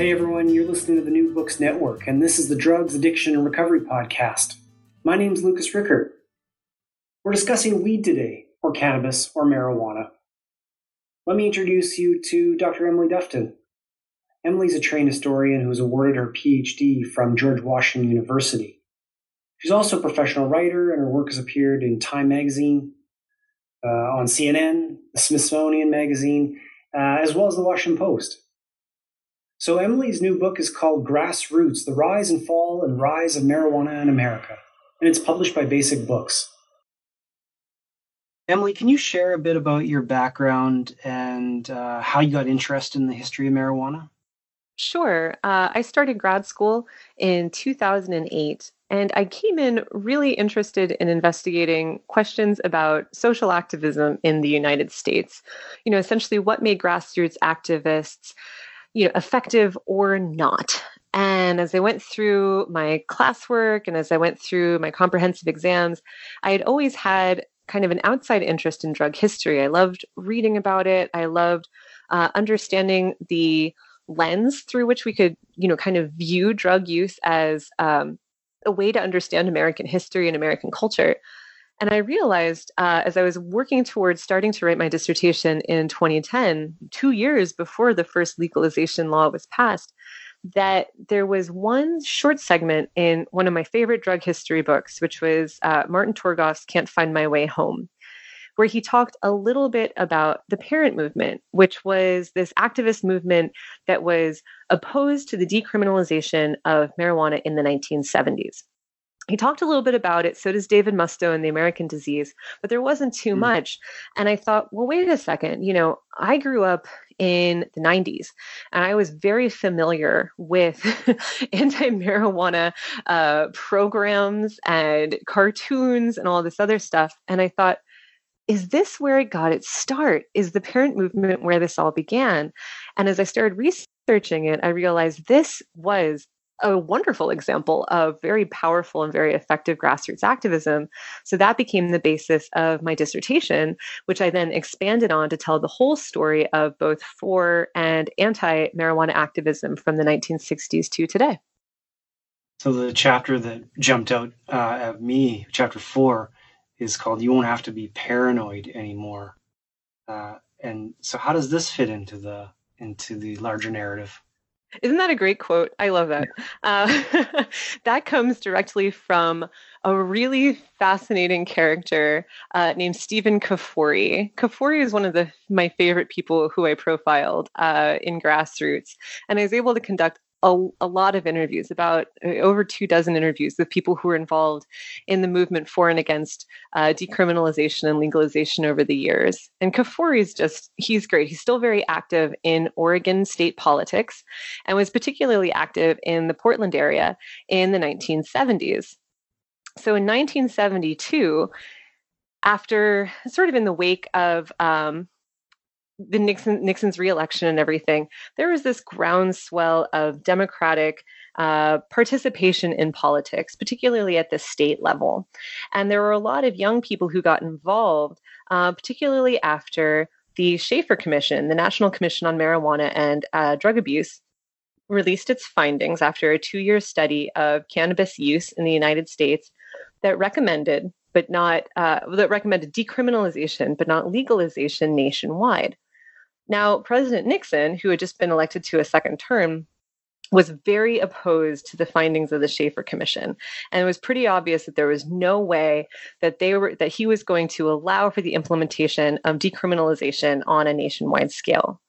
Hey everyone, you're listening to the New Books Network, and this is the Drugs, Addiction, and Recovery Podcast. My name's Lucas Richert. We're discussing weed today, or cannabis, or marijuana. Let me introduce you to Dr. Emily Dufton. Emily's a trained historian who was awarded her PhD from George Washington University. She's also a professional writer, and her work has appeared in Time Magazine, uh, on CNN, the Smithsonian Magazine, uh, as well as the Washington Post. So Emily's new book is called Grassroots: The Rise and Fall and Rise of Marijuana in America, and it's published by Basic Books. Emily, can you share a bit about your background and uh, how you got interested in the history of marijuana? Sure. Uh, I started grad school in 2008, and I came in really interested in investigating questions about social activism in the United States. You know, essentially what made grassroots activists you know, effective or not. And as I went through my classwork and as I went through my comprehensive exams, I had always had kind of an outside interest in drug history. I loved reading about it. I loved uh, understanding the lens through which we could, you know, kind of view drug use as um, a way to understand American history and American culture. And I realized uh, as I was working towards starting to write my dissertation in 2010, two years before the first legalization law was passed, that there was one short segment in one of my favorite drug history books, which was uh, Martin Torgoff's Can't Find My Way Home, where he talked a little bit about the parent movement, which was this activist movement that was opposed to the decriminalization of marijuana in the 1970s he talked a little bit about it. So does David Musto in The American Disease, but there wasn't too mm. much. And I thought, well, wait a second. You know, I grew up in the 90s and I was very familiar with anti marijuana uh, programs and cartoons and all this other stuff. And I thought, is this where it got its start? Is the parent movement where this all began? And as I started researching it, I realized this was a wonderful example of very powerful and very effective grassroots activism. So that became the basis of my dissertation, which I then expanded on to tell the whole story of both for and anti marijuana activism from the 1960s to today. So the chapter that jumped out uh, at me, chapter four, is called "You Won't Have to Be Paranoid Anymore." Uh, and so, how does this fit into the into the larger narrative? Isn't that a great quote? I love that. Uh, that comes directly from a really fascinating character uh, named Stephen Kafoury. Kafoury is one of the my favorite people who I profiled uh, in Grassroots, and I was able to conduct a, a lot of interviews, about uh, over two dozen interviews with people who were involved in the movement for and against uh, decriminalization and legalization over the years. And Kafoury is just, he's great. He's still very active in Oregon state politics and was particularly active in the Portland area in the 1970s. So in 1972, after sort of in the wake of um, the Nixon Nixon's reelection and everything, there was this groundswell of Democratic uh, participation in politics, particularly at the state level, and there were a lot of young people who got involved, uh, particularly after the Shafer Commission, the National Commission on Marijuana and uh, Drug Abuse, released its findings after a two-year study of cannabis use in the United States that recommended but not uh, that recommended decriminalization but not legalization nationwide. Now, President Nixon, who had just been elected to a second term, was very opposed to the findings of the Shafer Commission, and it was pretty obvious that there was no way that they were that he was going to allow for the implementation of decriminalization on a nationwide scale.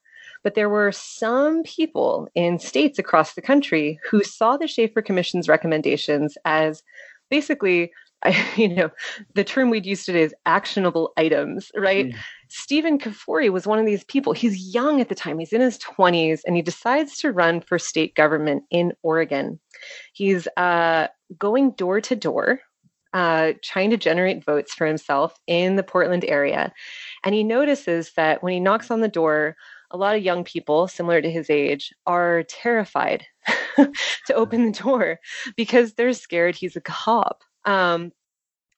But there were some people in states across the country who saw the Shafer Commission's recommendations as basically I, you know, the term we'd use today is actionable items, right? Mm. Stephen Kafoury was one of these people. He's young at the time, he's in his 20s, and he decides to run for state government in Oregon. He's uh, going door to door, uh, trying to generate votes for himself in the Portland area. And he notices that when he knocks on the door, a lot of young people similar to his age are terrified to open the door because they're scared he's a cop. Um,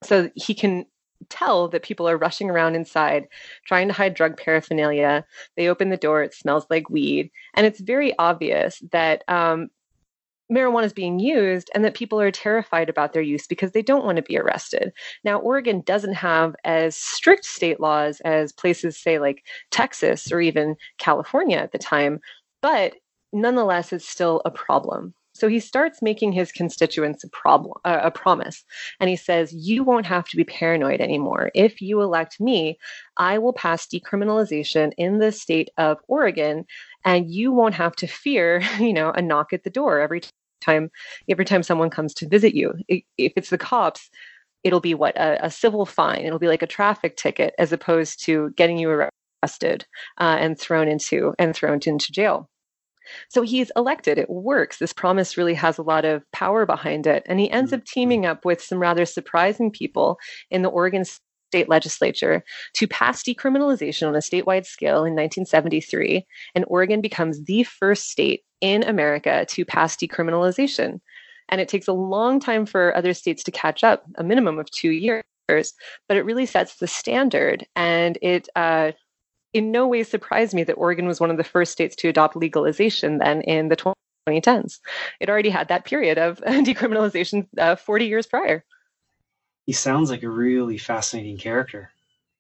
so he can tell that people are rushing around inside trying to hide drug paraphernalia. They open the door, it smells like weed. And it's very obvious that um, marijuana is being used and that people are terrified about their use because they don't want to be arrested. Now, Oregon doesn't have as strict state laws as places, say, like Texas or even California at the time, but nonetheless, it's still a problem. So he starts making his constituents a problem, uh, a promise, and he says, "You won't have to be paranoid anymore. If you elect me, I will pass decriminalization in the state of Oregon, and you won't have to fear, you know, a knock at the door every time every time someone comes to visit you. If it's the cops." It'll be what a, a civil fine. It'll be like a traffic ticket, as opposed to getting you arrested uh, and thrown into and thrown into jail. So he's elected. It works. This promise really has a lot of power behind it. And he ends mm-hmm. up teaming up with some rather surprising people in the Oregon state legislature to pass decriminalization on a statewide scale in 1973. And Oregon becomes the first state in America to pass decriminalization. And it takes a long time for other states to catch up, a minimum of two years but it really sets the standard and it uh, in no way surprised me that Oregon was one of the first states to adopt legalization then in the 2010s. It already had that period of decriminalization uh, 40 years prior. He sounds like a really fascinating character.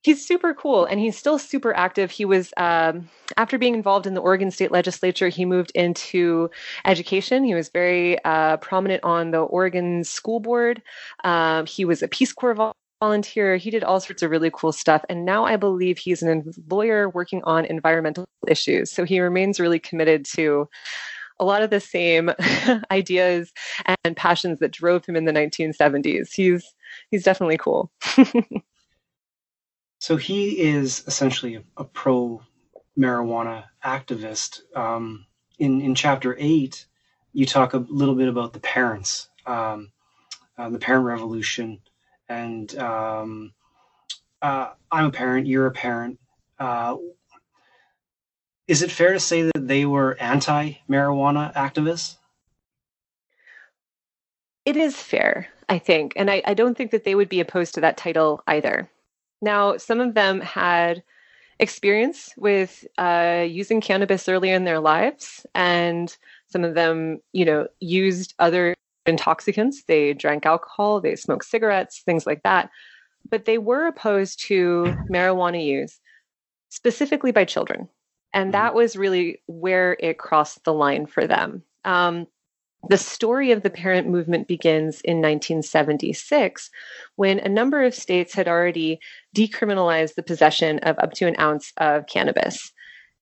He's super cool and he's still super active. He was, um, after being involved in the Oregon state legislature, he moved into education. He was very uh, prominent on the Oregon school board. Um, he was a Peace Corps volunteer. He did all sorts of really cool stuff. And now I believe he's a lawyer working on environmental issues. So he remains really committed to a lot of the same ideas and passions that drove him in the 1970s. He's he's definitely cool. so he is essentially a, a pro marijuana activist. Um, in in chapter eight, you talk a little bit about the parents, um, uh, the parent revolution, and um, uh, I'm a parent, you're a parent. Uh, is it fair to say that they were anti marijuana activists? It is fair, I think. And I, I, don't think that they would be opposed to that title either. Now, some of them had experience with uh, using cannabis early in their lives, and some of them, you know, used other intoxicants. They drank alcohol, they smoked cigarettes, things like that. But they were opposed to marijuana use specifically by children. And mm-hmm. that was really where it crossed the line for them. Um, the story of the parent movement begins in 1976 when a number of states had already decriminalized the possession of up to an ounce of cannabis.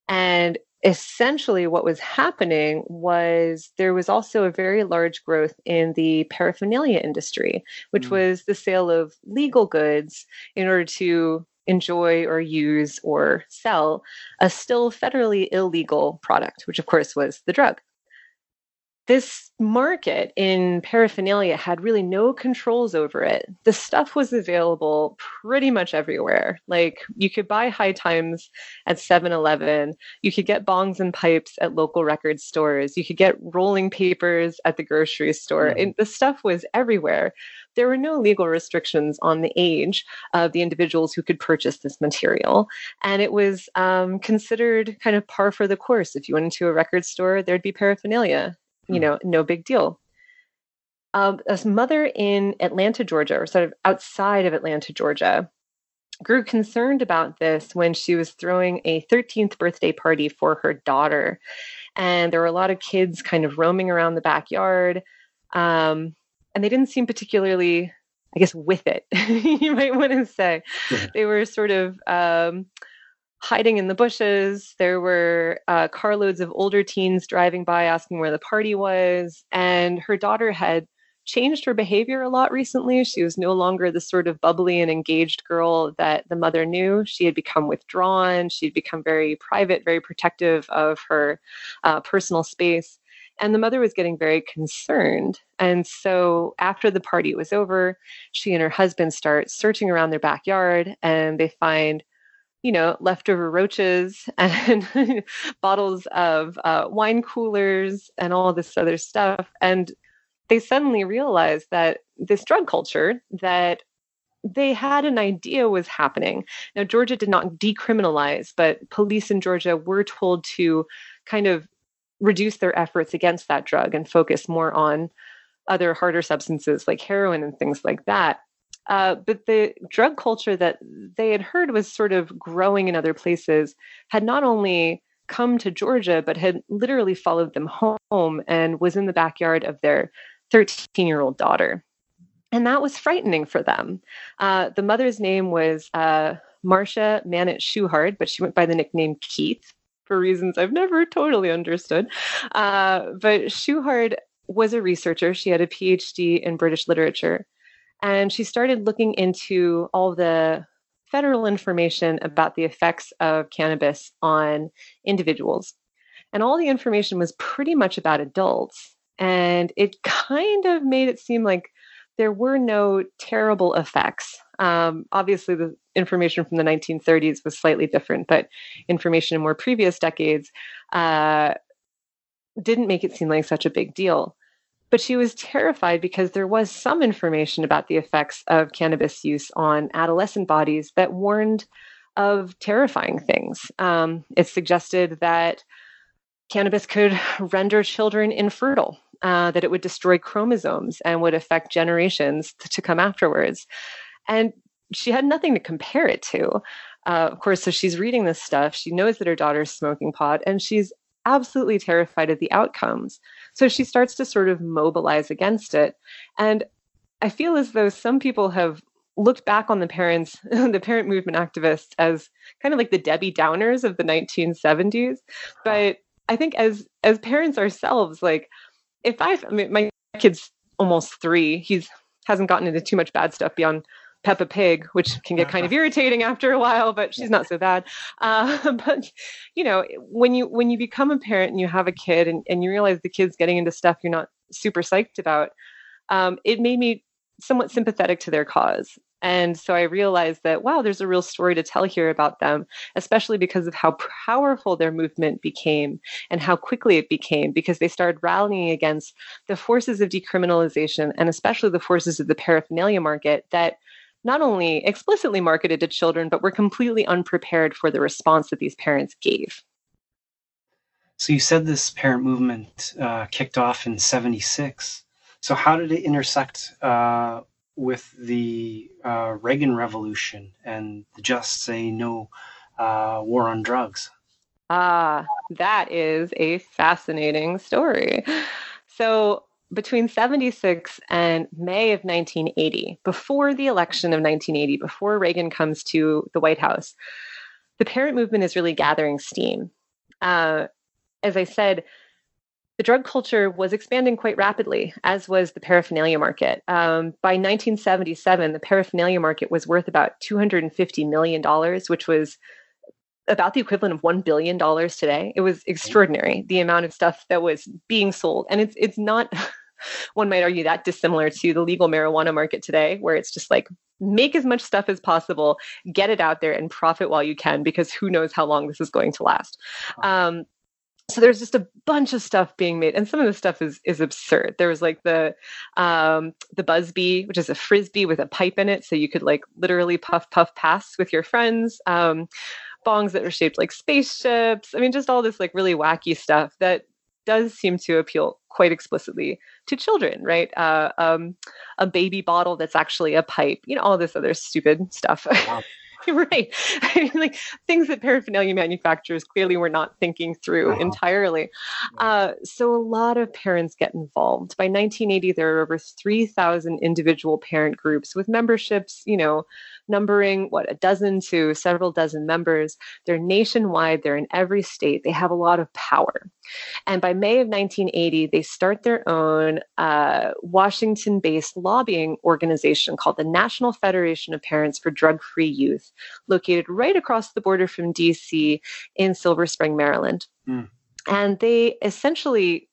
And essentially what was happening was there was also a very large growth in the paraphernalia industry, which mm. was the sale of legal goods in order to enjoy or use or sell a still federally illegal product, which of course was the drug this market in paraphernalia had really no controls over it. The stuff was available pretty much everywhere. Like you could buy high times at 7 Eleven, you could get bongs and pipes at local record stores, you could get rolling papers at the grocery store. Mm-hmm. And the stuff was everywhere. There were no legal restrictions on the age of the individuals who could purchase this material. And it was um, considered kind of par for the course. If you went into a record store, there'd be paraphernalia you hmm. know, no big deal. Um, a mother in Atlanta, Georgia, or sort of outside of Atlanta, Georgia, grew concerned about this when she was throwing a 13th birthday party for her daughter. And there were a lot of kids kind of roaming around the backyard. Um, and they didn't seem particularly, I guess, with it, you might want to say. Yeah. They were sort of um, hiding in the bushes. There were uh, carloads of older teens driving by asking where the party was. And her daughter had changed her behavior a lot recently. She was no longer the sort of bubbly and engaged girl that the mother knew. She had become withdrawn. She'd become very private, very protective of her uh, personal space. And the mother was getting very concerned. And so after the party was over, she and her husband start searching around their backyard and they find you know, leftover roaches and bottles of uh, wine coolers and all this other stuff. And they suddenly realized that this drug culture that they had an idea was happening. Now, Georgia did not decriminalize, but police in Georgia were told to kind of reduce their efforts against that drug and focus more on other harder substances like heroin and things like that. Uh, but the drug culture that they had heard was sort of growing in other places had not only come to Georgia, but had literally followed them home and was in the backyard of their 13 year old daughter. And that was frightening for them. Uh, the mother's name was uh, Marsha Manatt Schuchard, but she went by the nickname Keith for reasons I've never totally understood. Uh, but Schuchard was a researcher. She had a PhD in British literature. And she started looking into all the federal information about the effects of cannabis on individuals. And all the information was pretty much about adults. And it kind of made it seem like there were no terrible effects. Um, obviously, the information from the 1930s was slightly different, but information in more previous decades uh, didn't make it seem like such a big deal. But she was terrified because there was some information about the effects of cannabis use on adolescent bodies that warned of terrifying things. Um, it suggested that cannabis could render children infertile, uh, that it would destroy chromosomes and would affect generations to, come afterwards. And she had nothing to compare it to. Uh, of course, so she's reading this stuff. She knows that her daughter's smoking pot, and she's absolutely terrified of the outcomes. So she starts to sort of mobilize against it. And I feel as though some people have looked back on the parents, the parent movement activists, as kind of like the Debbie Downers of the 1970s. But I think as as parents ourselves, like if I, I mean, my kid's almost three, he's hasn't gotten into too much bad stuff beyond Peppa Pig, which can get kind of irritating after a while, but she's not so bad. Uh, but you know, when you when you become a parent and you have a kid and, and you realize the kid's getting into stuff you're not super psyched about, um, it made me somewhat sympathetic to their cause. And so I realized that, wow, there's a real story to tell here about them, especially because of how powerful their movement became and how quickly it became, because they started rallying against the forces of decriminalization and especially the forces of the paraphernalia market that not only explicitly marketed to children, but were completely unprepared for the response that these parents gave. So you said this parent movement uh, kicked off in 76. So how did it intersect uh, with the uh, Reagan Revolution and the Just Say No uh, war on drugs? Ah, that is a fascinating story. So, between 76 and May of 1980, before the election of 1980, before Reagan comes to the White House, the parent movement is really gathering steam. Uh, as I said, the drug culture was expanding quite rapidly, as was the paraphernalia market. Um, by 1977, the paraphernalia market was worth about $250 million, which was about the equivalent of $1 billion today. It was extraordinary, the amount of stuff that was being sold. And it's, it's not, one might argue, that dissimilar to the legal marijuana market today, where it's just like, make as much stuff as possible, get it out there, and profit while you can, because who knows how long this is going to last. Um, so there's just a bunch of stuff being made and some of the stuff is is absurd. There was like the um the Buzz-Bee which is a frisbee with a pipe in it so you could like literally puff puff pass with your friends um bongs that are shaped like spaceships. I mean just all this like really wacky stuff that does seem to appeal quite explicitly to children right uh, um, a baby bottle that's actually a pipe you know all this other stupid stuff wow. right. I mean, like things that paraphernalia manufacturers clearly were not thinking through uh-huh. entirely. Uh, so a lot of parents get involved. By 1980, there are over 3,000 individual parent groups with memberships, you know, numbering what a dozen to several dozen members. They're nationwide, they're in every state, they have a lot of power. And by May of 1980, they start their own uh, Washington based lobbying organization called the National Federation of Parents for Drug Free Youth, located right across the border from DC in Silver Spring, Maryland. Mm. And they essentially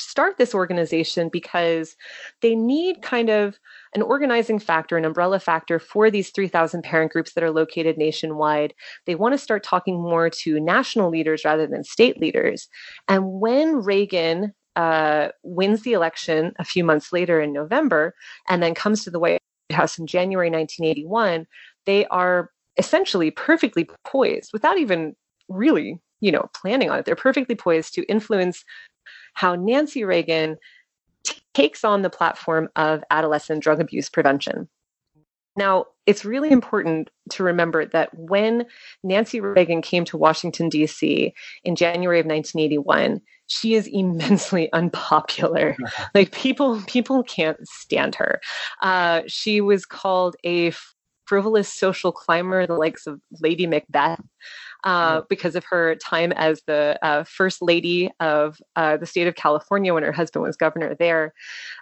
start this organization because they need kind of an organizing factor, an umbrella factor for these 3,000 parent groups that are located nationwide. They want to start talking more to national leaders rather than state leaders. And when Reagan uh, wins the election a few months later in November and then comes to the White House in January 1981, they are essentially perfectly poised without even really you know planning on it they're perfectly poised to influence how Nancy Reagan t- takes on the platform of adolescent drug abuse prevention. Now, it's really important to remember that when Nancy Reagan came to Washington, D.C. in January of 1981, she is immensely unpopular. like people, people can't stand her. Uh, she was called a frivolous social climber, the likes of Lady Macbeth uh, because of her time as the uh, first lady of uh, the state of California when her husband was governor there.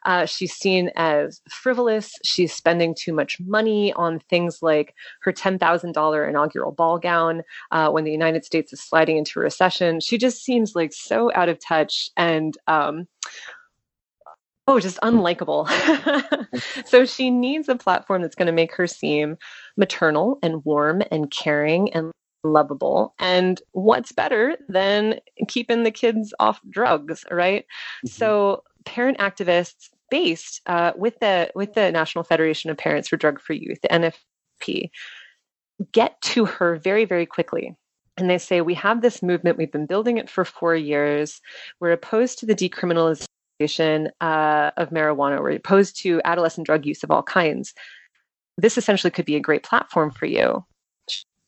Uh, she's seen as frivolous. She's spending too much money on things like her $10,000 inaugural ball gown uh, when the United States is sliding into a recession. She just seems like so out of touch and um, oh, just unlikable. so she needs a platform that's going to make her seem maternal and warm and caring and lovable. And what's better than keeping the kids off drugs, right? Mm-hmm. So parent activists based uh, with the with the National Federation of Parents for Drug Free Youth, the NFP, get to her very very quickly. And they say, We have this movement, we've been building it for four years. We're opposed to the decriminalization uh, of marijuana, we're opposed to adolescent drug use of all kinds. This essentially could be a great platform for you.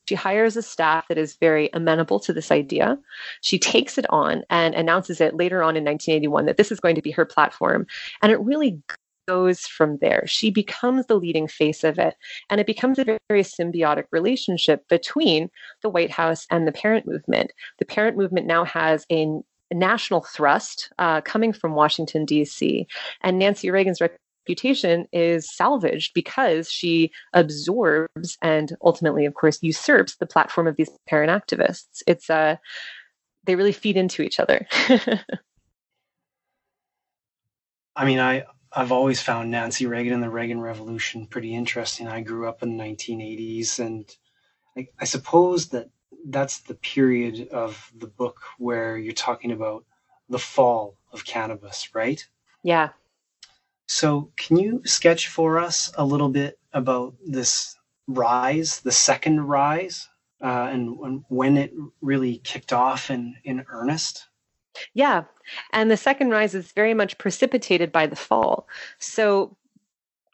She hires a staff that is very amenable to this idea. She takes it on and announces it later on in 1981 that this is going to be her platform. And it really goes from there. She becomes the leading face of it. And it becomes a very, symbiotic relationship between the White House and the parent movement. The parent movement now has a national thrust uh, coming from Washington, D.C. And Nancy Reagan's reputation is salvaged because she absorbs and ultimately, of course, usurps the platform of these parent activists. It's uh, they really feed into each other. I mean, I I've always found Nancy Reagan and the Reagan Revolution pretty interesting. I grew up in the 1980s, and I, I suppose that that's the period of the book where you're talking about the fall of cannabis, right? Yeah. So, can you sketch for us a little bit about this rise, the second rise, uh, and when it really kicked off in, in earnest? Yeah. And the second rise is very much precipitated by the fall. So,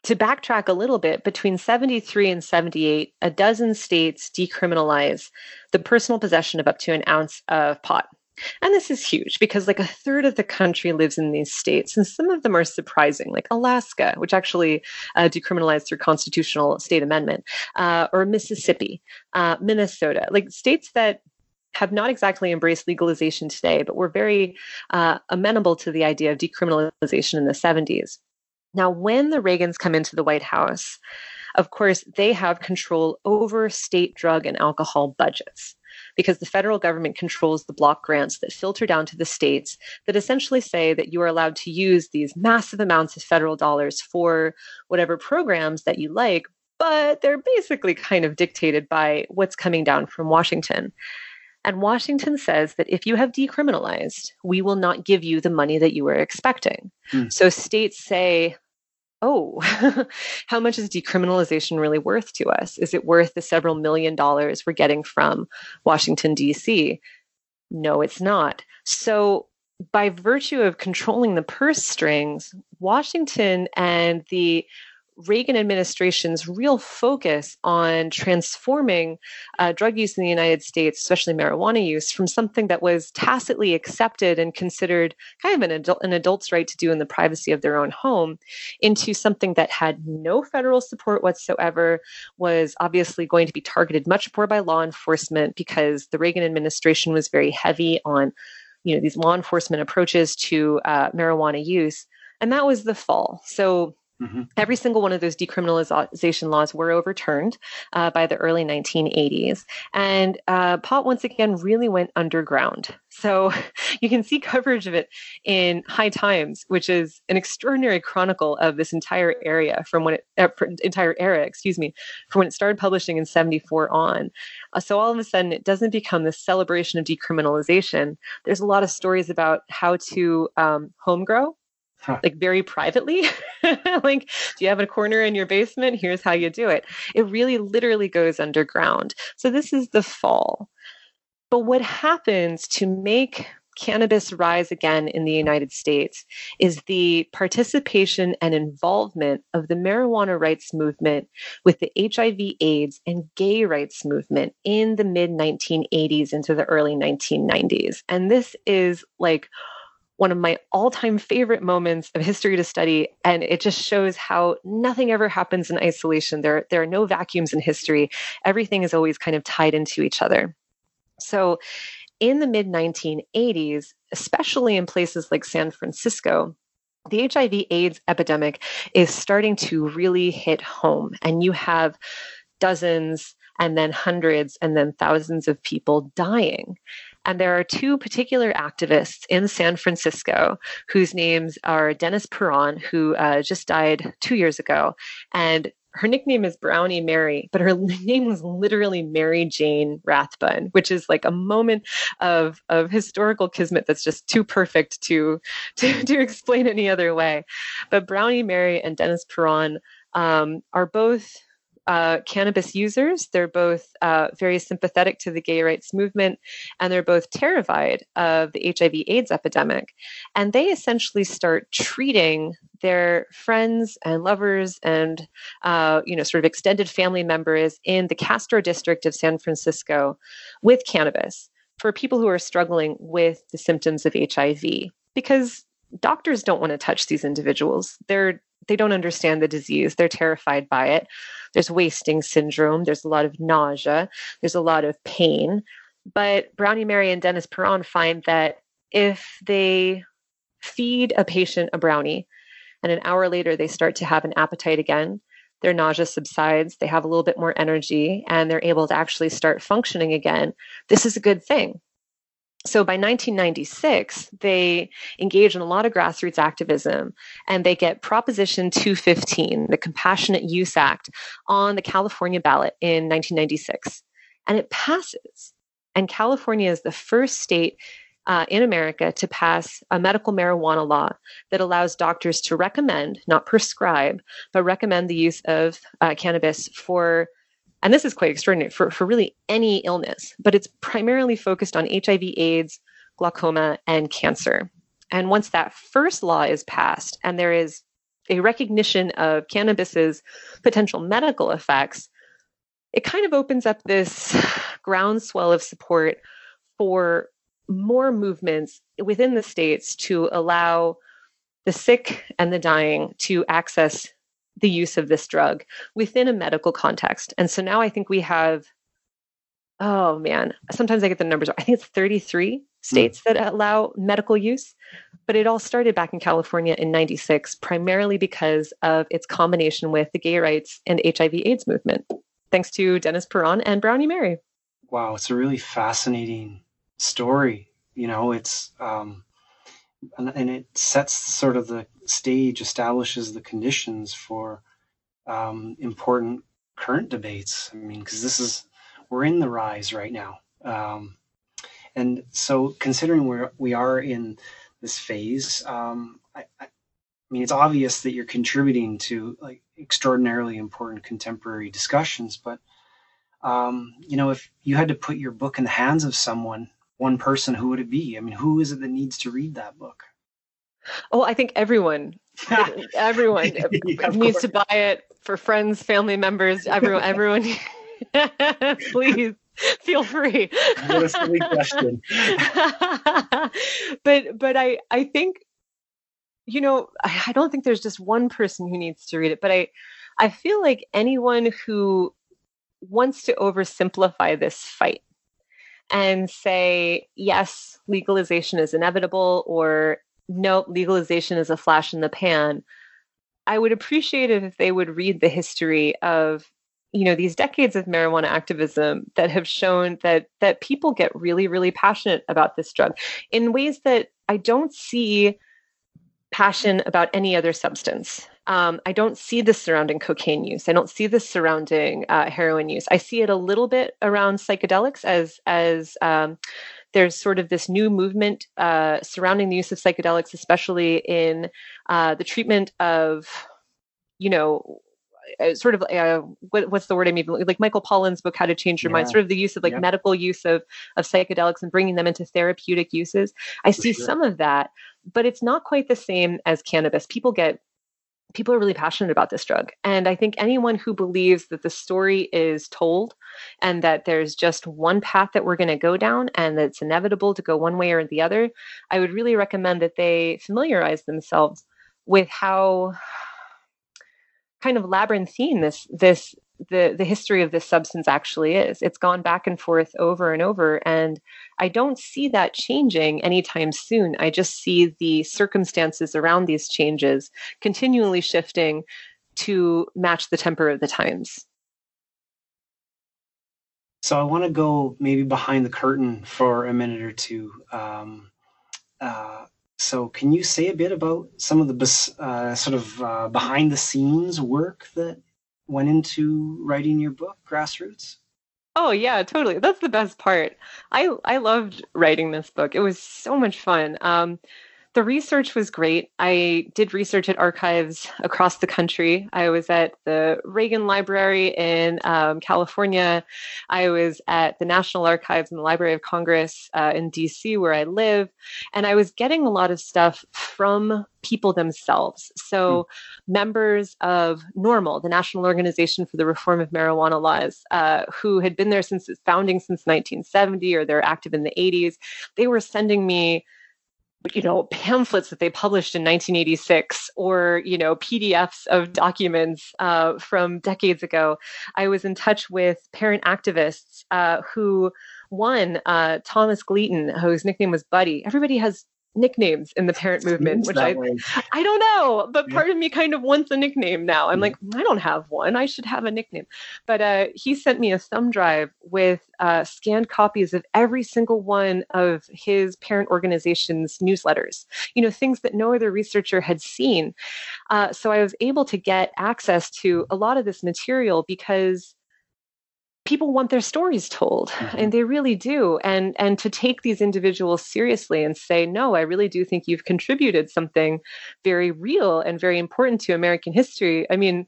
to backtrack a little bit, between 73 and 78, a dozen states decriminalize the personal possession of up to an ounce of pot. And this is huge because like a third of the country lives in these states, and some of them are surprising, like Alaska, which actually uh, decriminalized through constitutional state amendment, uh, or Mississippi, uh, Minnesota, like states that have not exactly embraced legalization today, but were very uh, amenable to the idea of decriminalization in the 70s. Now, when the Reagans come into the White House, of course, they have control over state drug and alcohol budgets because the federal government controls the block grants that filter down to the states that essentially say that you are allowed to use these massive amounts of federal dollars for whatever programs that you like, but they're basically kind of dictated by what's coming down from Washington. And Washington says that if you have decriminalized, we will not give you the money that you were expecting. Mm. So states say, oh, how much is decriminalization really worth to us? Is it worth the several million dollars we're getting from Washington, D.C.? No, it's not. So, by virtue of controlling the purse strings, Washington and the Reagan administration's real focus on transforming uh, drug use in the United States, especially marijuana use, from something that was tacitly accepted and considered kind of an, adult, an adult's right to do in the privacy of their own home into something that had no federal support whatsoever, was obviously going to be targeted much more by law enforcement because the Reagan administration was very heavy on you know these law enforcement approaches to uh, marijuana use. And that was the fall. So Mm-hmm. Every single one of those decriminalization laws were overturned uh, by the early 1980s. And uh, pot once again really went underground. So you can see coverage of it in High Times, which is an extraordinary chronicle of this entire area from when it, uh, entire era, excuse me, from when it started publishing in 74 on. Uh, so all of a sudden, it doesn't become this celebration of decriminalization. There's a lot of stories about how to um, home grow Huh. like very privately. like, do you have a corner in your basement? Here's how you do it. It really literally goes underground. So, this is the fall. But what happens to make cannabis rise again in the United States is the participation and involvement of the marijuana rights movement with the HIV, AIDS, and gay rights movement in the mid 1980s into the early 1990s. And this is like one of my all-time favorite moments of history to study and it just shows how nothing ever happens in isolation. There there are no vacuums in history. Everything is always kind of tied into each other. So in the mid 1980s especially in places like San Francisco the HIV AIDS epidemic is starting to really hit home and you have dozens and then hundreds and then thousands of people dying and there are two particular activists in San Francisco whose names are Dennis Peron, who uh, just died two years ago, and her nickname is Brownie Mary, but her name was literally Mary Jane Rathbun, which is like a moment of of historical kismet that's just too perfect to to, to explain any other way. But Brownie Mary and Dennis Peron um, are both uh, cannabis users. They're both uh, very sympathetic to the gay rights movement, and they're both terrified of the HIV/AIDS epidemic. And they essentially start treating their friends and lovers and uh, you know sort of extended family members in the Castro district of San Francisco with cannabis for people who are struggling with the symptoms of HIV because doctors don't want to touch these individuals. They're they don't understand the disease. They're terrified by it. There's wasting syndrome. There's a lot of nausea. There's a lot of pain. But Brownie Mary and Dennis Peron find that if they feed a patient a brownie and an hour later they start to have an appetite again, their nausea subsides, they have a little bit more energy, and they're able to actually start functioning again, this is a good thing so by 1996, they engage in a lot of grassroots activism and they get Proposition 215, the Compassionate Use Act, on the California ballot in 1996. And it passes. And California is the first state uh, in America to pass a medical marijuana law that allows doctors to recommend, not prescribe, but recommend the use of uh, cannabis for and this is quite extraordinary for, for really any illness, but it's primarily focused on HIV, AIDS, glaucoma, and cancer. And once that first law is passed and there is a recognition of cannabis's potential medical effects, it kind of opens up this groundswell of support for more movements within the states to allow the sick and the dying to access the use of this drug within a medical context. And so now I think we have, oh man, sometimes I get the numbers. I think it's 33 states mm. that allow medical use, but it all started back in California in 96, primarily because of its combination with the gay rights and HIV AIDS movement, thanks to Dennis Peron and Brownie Mary. Wow, it's a really fascinating story. You know, it's, um, and, and it sets sort of the stage, establishes the conditions for um, important current debates. I mean, because this is we're in the rise right now, um, and so considering where we are in this phase, um, I, I, mean, it's obvious that you're contributing to like extraordinarily important contemporary discussions. But um, you know, if you had to put your book in the hands of someone one person, who would it be? I mean, who is it that needs to read that book? Oh, I think everyone everyone yeah, needs to buy it for friends, family members, everyone. Everyone, please feel free. what a silly question. but but I I think you know I don't think there's just one person who needs to read it, but I I feel like anyone who wants to oversimplify this fight and say yes legalization is inevitable or no legalization is a flash in the pan. I would appreciate it if they would read the history of you know these decades of marijuana activism that have shown that that people get really really passionate about this drug in ways that i don't see passion about any other substance. Um, i don't see this surrounding cocaine use. I don't see this surrounding uh, heroin use. I see it a little bit around psychedelics as as um, there's sort of this new movement uh, surrounding the use of psychedelics especially in uh, the treatment of you know uh, sort of uh, what, what's the word I mean? Like Michael Pollan's book, How to Change Your yeah. Mind, sort of the use of like medical use of of psychedelics and bringing them into therapeutic uses. I For see sure. some of that, but it's not quite the same as cannabis. People get people are really passionate about this drug. And I think anyone who believes that the story is told and that there's just one path that we're going to go down and that it's inevitable to go one way or the other, I would really recommend that they familiarize themselves with how kind of labyrinthine this this the the history of this substance actually is. It's gone back and forth over and over, and I don't see that changing anytime soon. I just see the circumstances around these changes continually shifting to match the temper of the times. So I want to go maybe behind the curtain for a minute or two. Um, uh, so, can you say a bit about some of the uh, sort of uh, behind the scenes work that went into writing your book, Grassroots? Oh yeah, totally. That's the best part. I I loved writing this book. It was so much fun. Um, the research was great. I did research at archives across the country. I was at the Reagan Library in um, California. I was at the National Archives and the Library of Congress uh, in DC, where I live. And I was getting a lot of stuff from people themselves. So, mm. members of NORML, the National Organization for the Reform of Marijuana Laws, uh, who had been there since its founding since 1970 or they're active in the 80s, they were sending me you know pamphlets that they published in 1986 or you know pdfs of documents uh, from decades ago. I was in touch with parent activists uh, who one uh, thomas gleaton whose nickname was buddy. Everybody has nicknames in the parent movement, which I way. I don't know, but part of me kind of wants a nickname now. I'm yeah. like, I don't have one. I should have a nickname. But uh, he sent me a thumb drive with uh, scanned copies of every single one of his parent organization's newsletters. You know, things that no other researcher had seen. Uh, so I was able to get access to a lot of this material because people want their stories told mm-hmm. and they really do. And and to take these individuals seriously and say no i really do think you've contributed something very real and very important to american history. I mean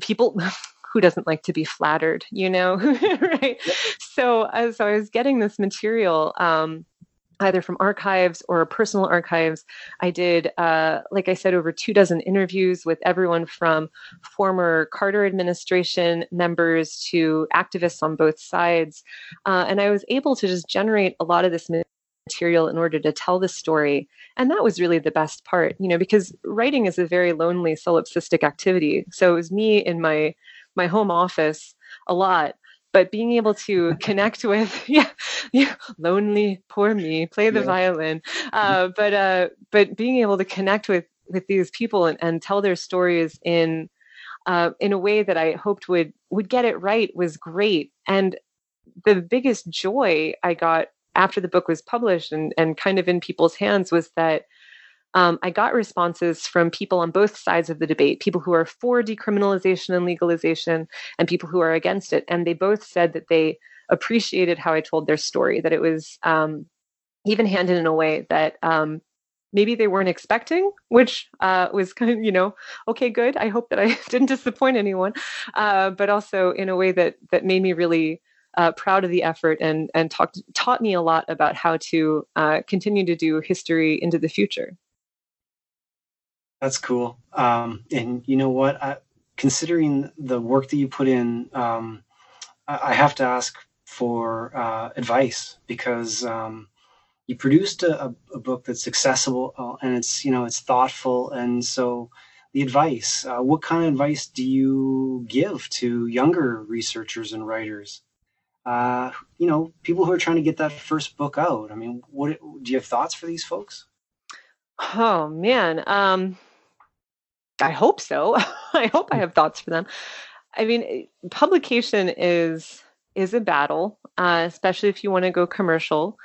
people who doesn't like to be flattered you know? Right? So as i was getting this material um, either from archives or personal archives. I did, uh, like I said, over two dozen interviews with everyone from former Carter administration members to activists on both sides. Uh, and I was able to just generate a lot of this material in order to tell the story. And that was really the best part, you know, because writing is a very lonely solipsistic activity. So it was me in my my home office a lot but being able to connect with yeah, yeah lonely poor me play the yeah. violin uh, but uh, but being able to connect with with these people and, and tell their stories in uh, in a way that I hoped would would get it right was great and the biggest joy I got after the book was published and, and kind of in people's hands was that um, I got responses from people on both sides of the debate people who are for decriminalization and legalization, and people who are against it. And they both said that they appreciated how I told their story, that it was um, even handed in a way that um, maybe they weren't expecting, which uh, was kind of, you know, okay, good. I hope that I didn't disappoint anyone, uh, but also in a way that that made me really uh, proud of the effort and and talked taught me a lot about how to uh, continue to do history into the future. That's cool. Um, and you know what? I, considering the work that you put in, um, I, I, have to ask for uh, advice because um, you produced a, a, book that's accessible uh, and it's you know it's thoughtful. And so the advice uh, what kind of advice do you give to younger researchers and writers? Uh, you know people who are trying to get that first book out. I mean what do you have thoughts for these folks? Oh man. Um, i hope so. I hope i have thoughts for them. I mean publication is is a battle uh, especially if you want to go commercial.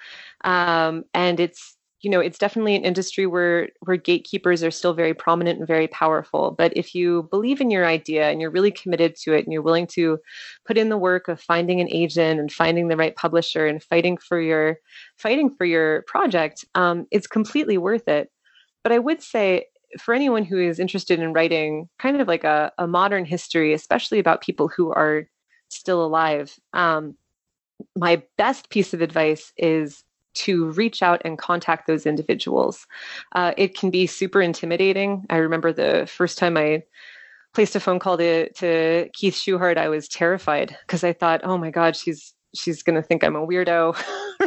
Um, and it's you know it's definitely an industry where where gatekeepers are still very prominent and very powerful. But if you believe in your idea and you're really committed to it and you're willing to put in the work of finding an agent and finding the right publisher and fighting for your fighting for your project um, it's completely worth it. But i would say for anyone who is interested in writing kind of like a, a modern history especially about people who are still alive um, my best piece of advice is to reach out and contact those individuals. Uh, it can be super intimidating. I remember the first time I placed a phone call to, to Keith Schuchard, I was terrified because I thought, oh my God, she's she's going to think I'm a weirdo,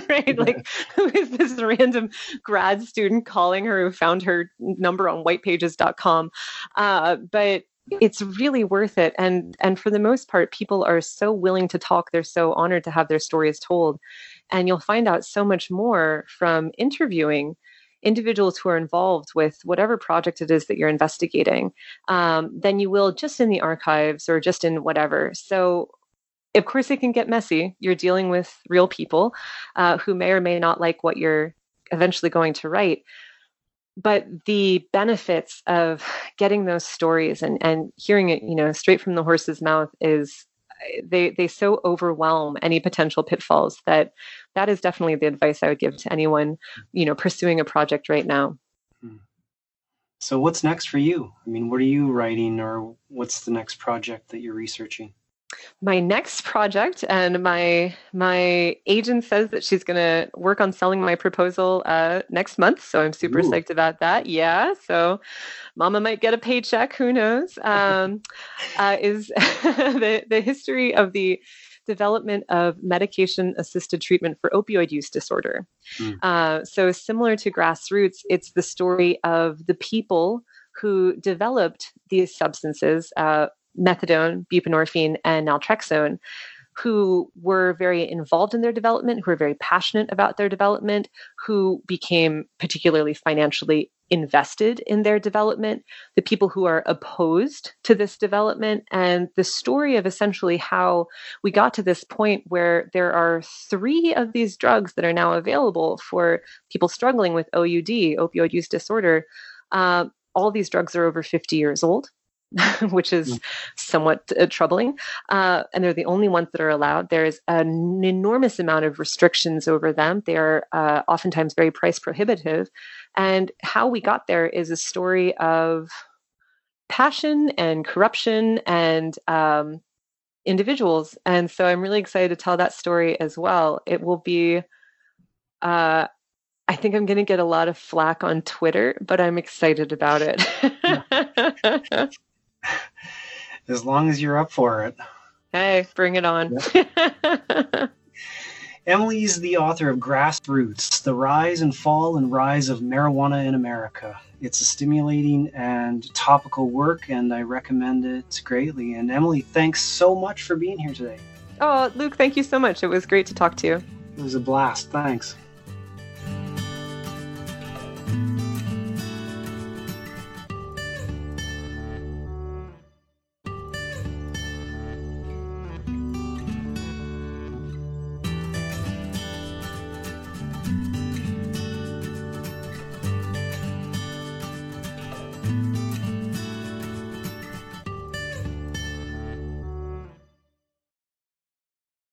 right? Like, who is this random grad student calling her who found her number on whitepages.com? Uh, but it's really worth it and and for the most part people are so willing to talk they're so honored to have their stories told and you'll find out so much more from interviewing individuals who are involved with whatever project it is that you're investigating um, than you will just in the archives or just in whatever. So, of course, it can get messy. You're dealing with real people uh, who may or may not like what you're eventually going to write. But the benefits of getting those stories and, and hearing it, you know, straight from the horse's mouth is they they so overwhelm any potential pitfalls that that is definitely the advice I would give to anyone, you know, pursuing a project right now. Hmm. So what's next for you? I mean, what are you writing or what's the next project that you're researching? My next project and my my agent says that she's going to work on selling my proposal uh, next month so i'm super Ooh. psyched about that yeah so mama might get a paycheck who knows um, uh, is the, the history of the development of medication assisted treatment for opioid use disorder mm. uh, so similar to grassroots it's the story of the people who developed these substances uh, methadone, buprenorphine, and naltrexone who were very involved in their development, who were very passionate about their development, who became particularly financially invested in their development, the people who are opposed to this development, and the story of essentially how we got to this point where there are three of these drugs that are now available for people struggling with OUD, opioid use disorder. Uh, all these drugs are over 50 years old. which is mm. somewhat uh, troubling. Uh, and they're the only ones that are allowed. There is an enormous amount of restrictions over them. They are uh, oftentimes very price prohibitive. And how we got there is a story of passion and corruption and um, individuals. And so I'm really excited to tell that story as well. It will be. Uh, I think I'm going to get a lot of flack on Twitter, but I'm excited about it. as long as you're up for it. Hey, bring it on. Yep. Emily's the author of Grassroots The Rise and Fall and Rise of Marijuana in America. It's a stimulating and topical work, and I recommend it greatly. And Emily, thanks so much for being here today. Oh, Luke, thank you so much. It was great to talk to you. It was a blast. Thanks.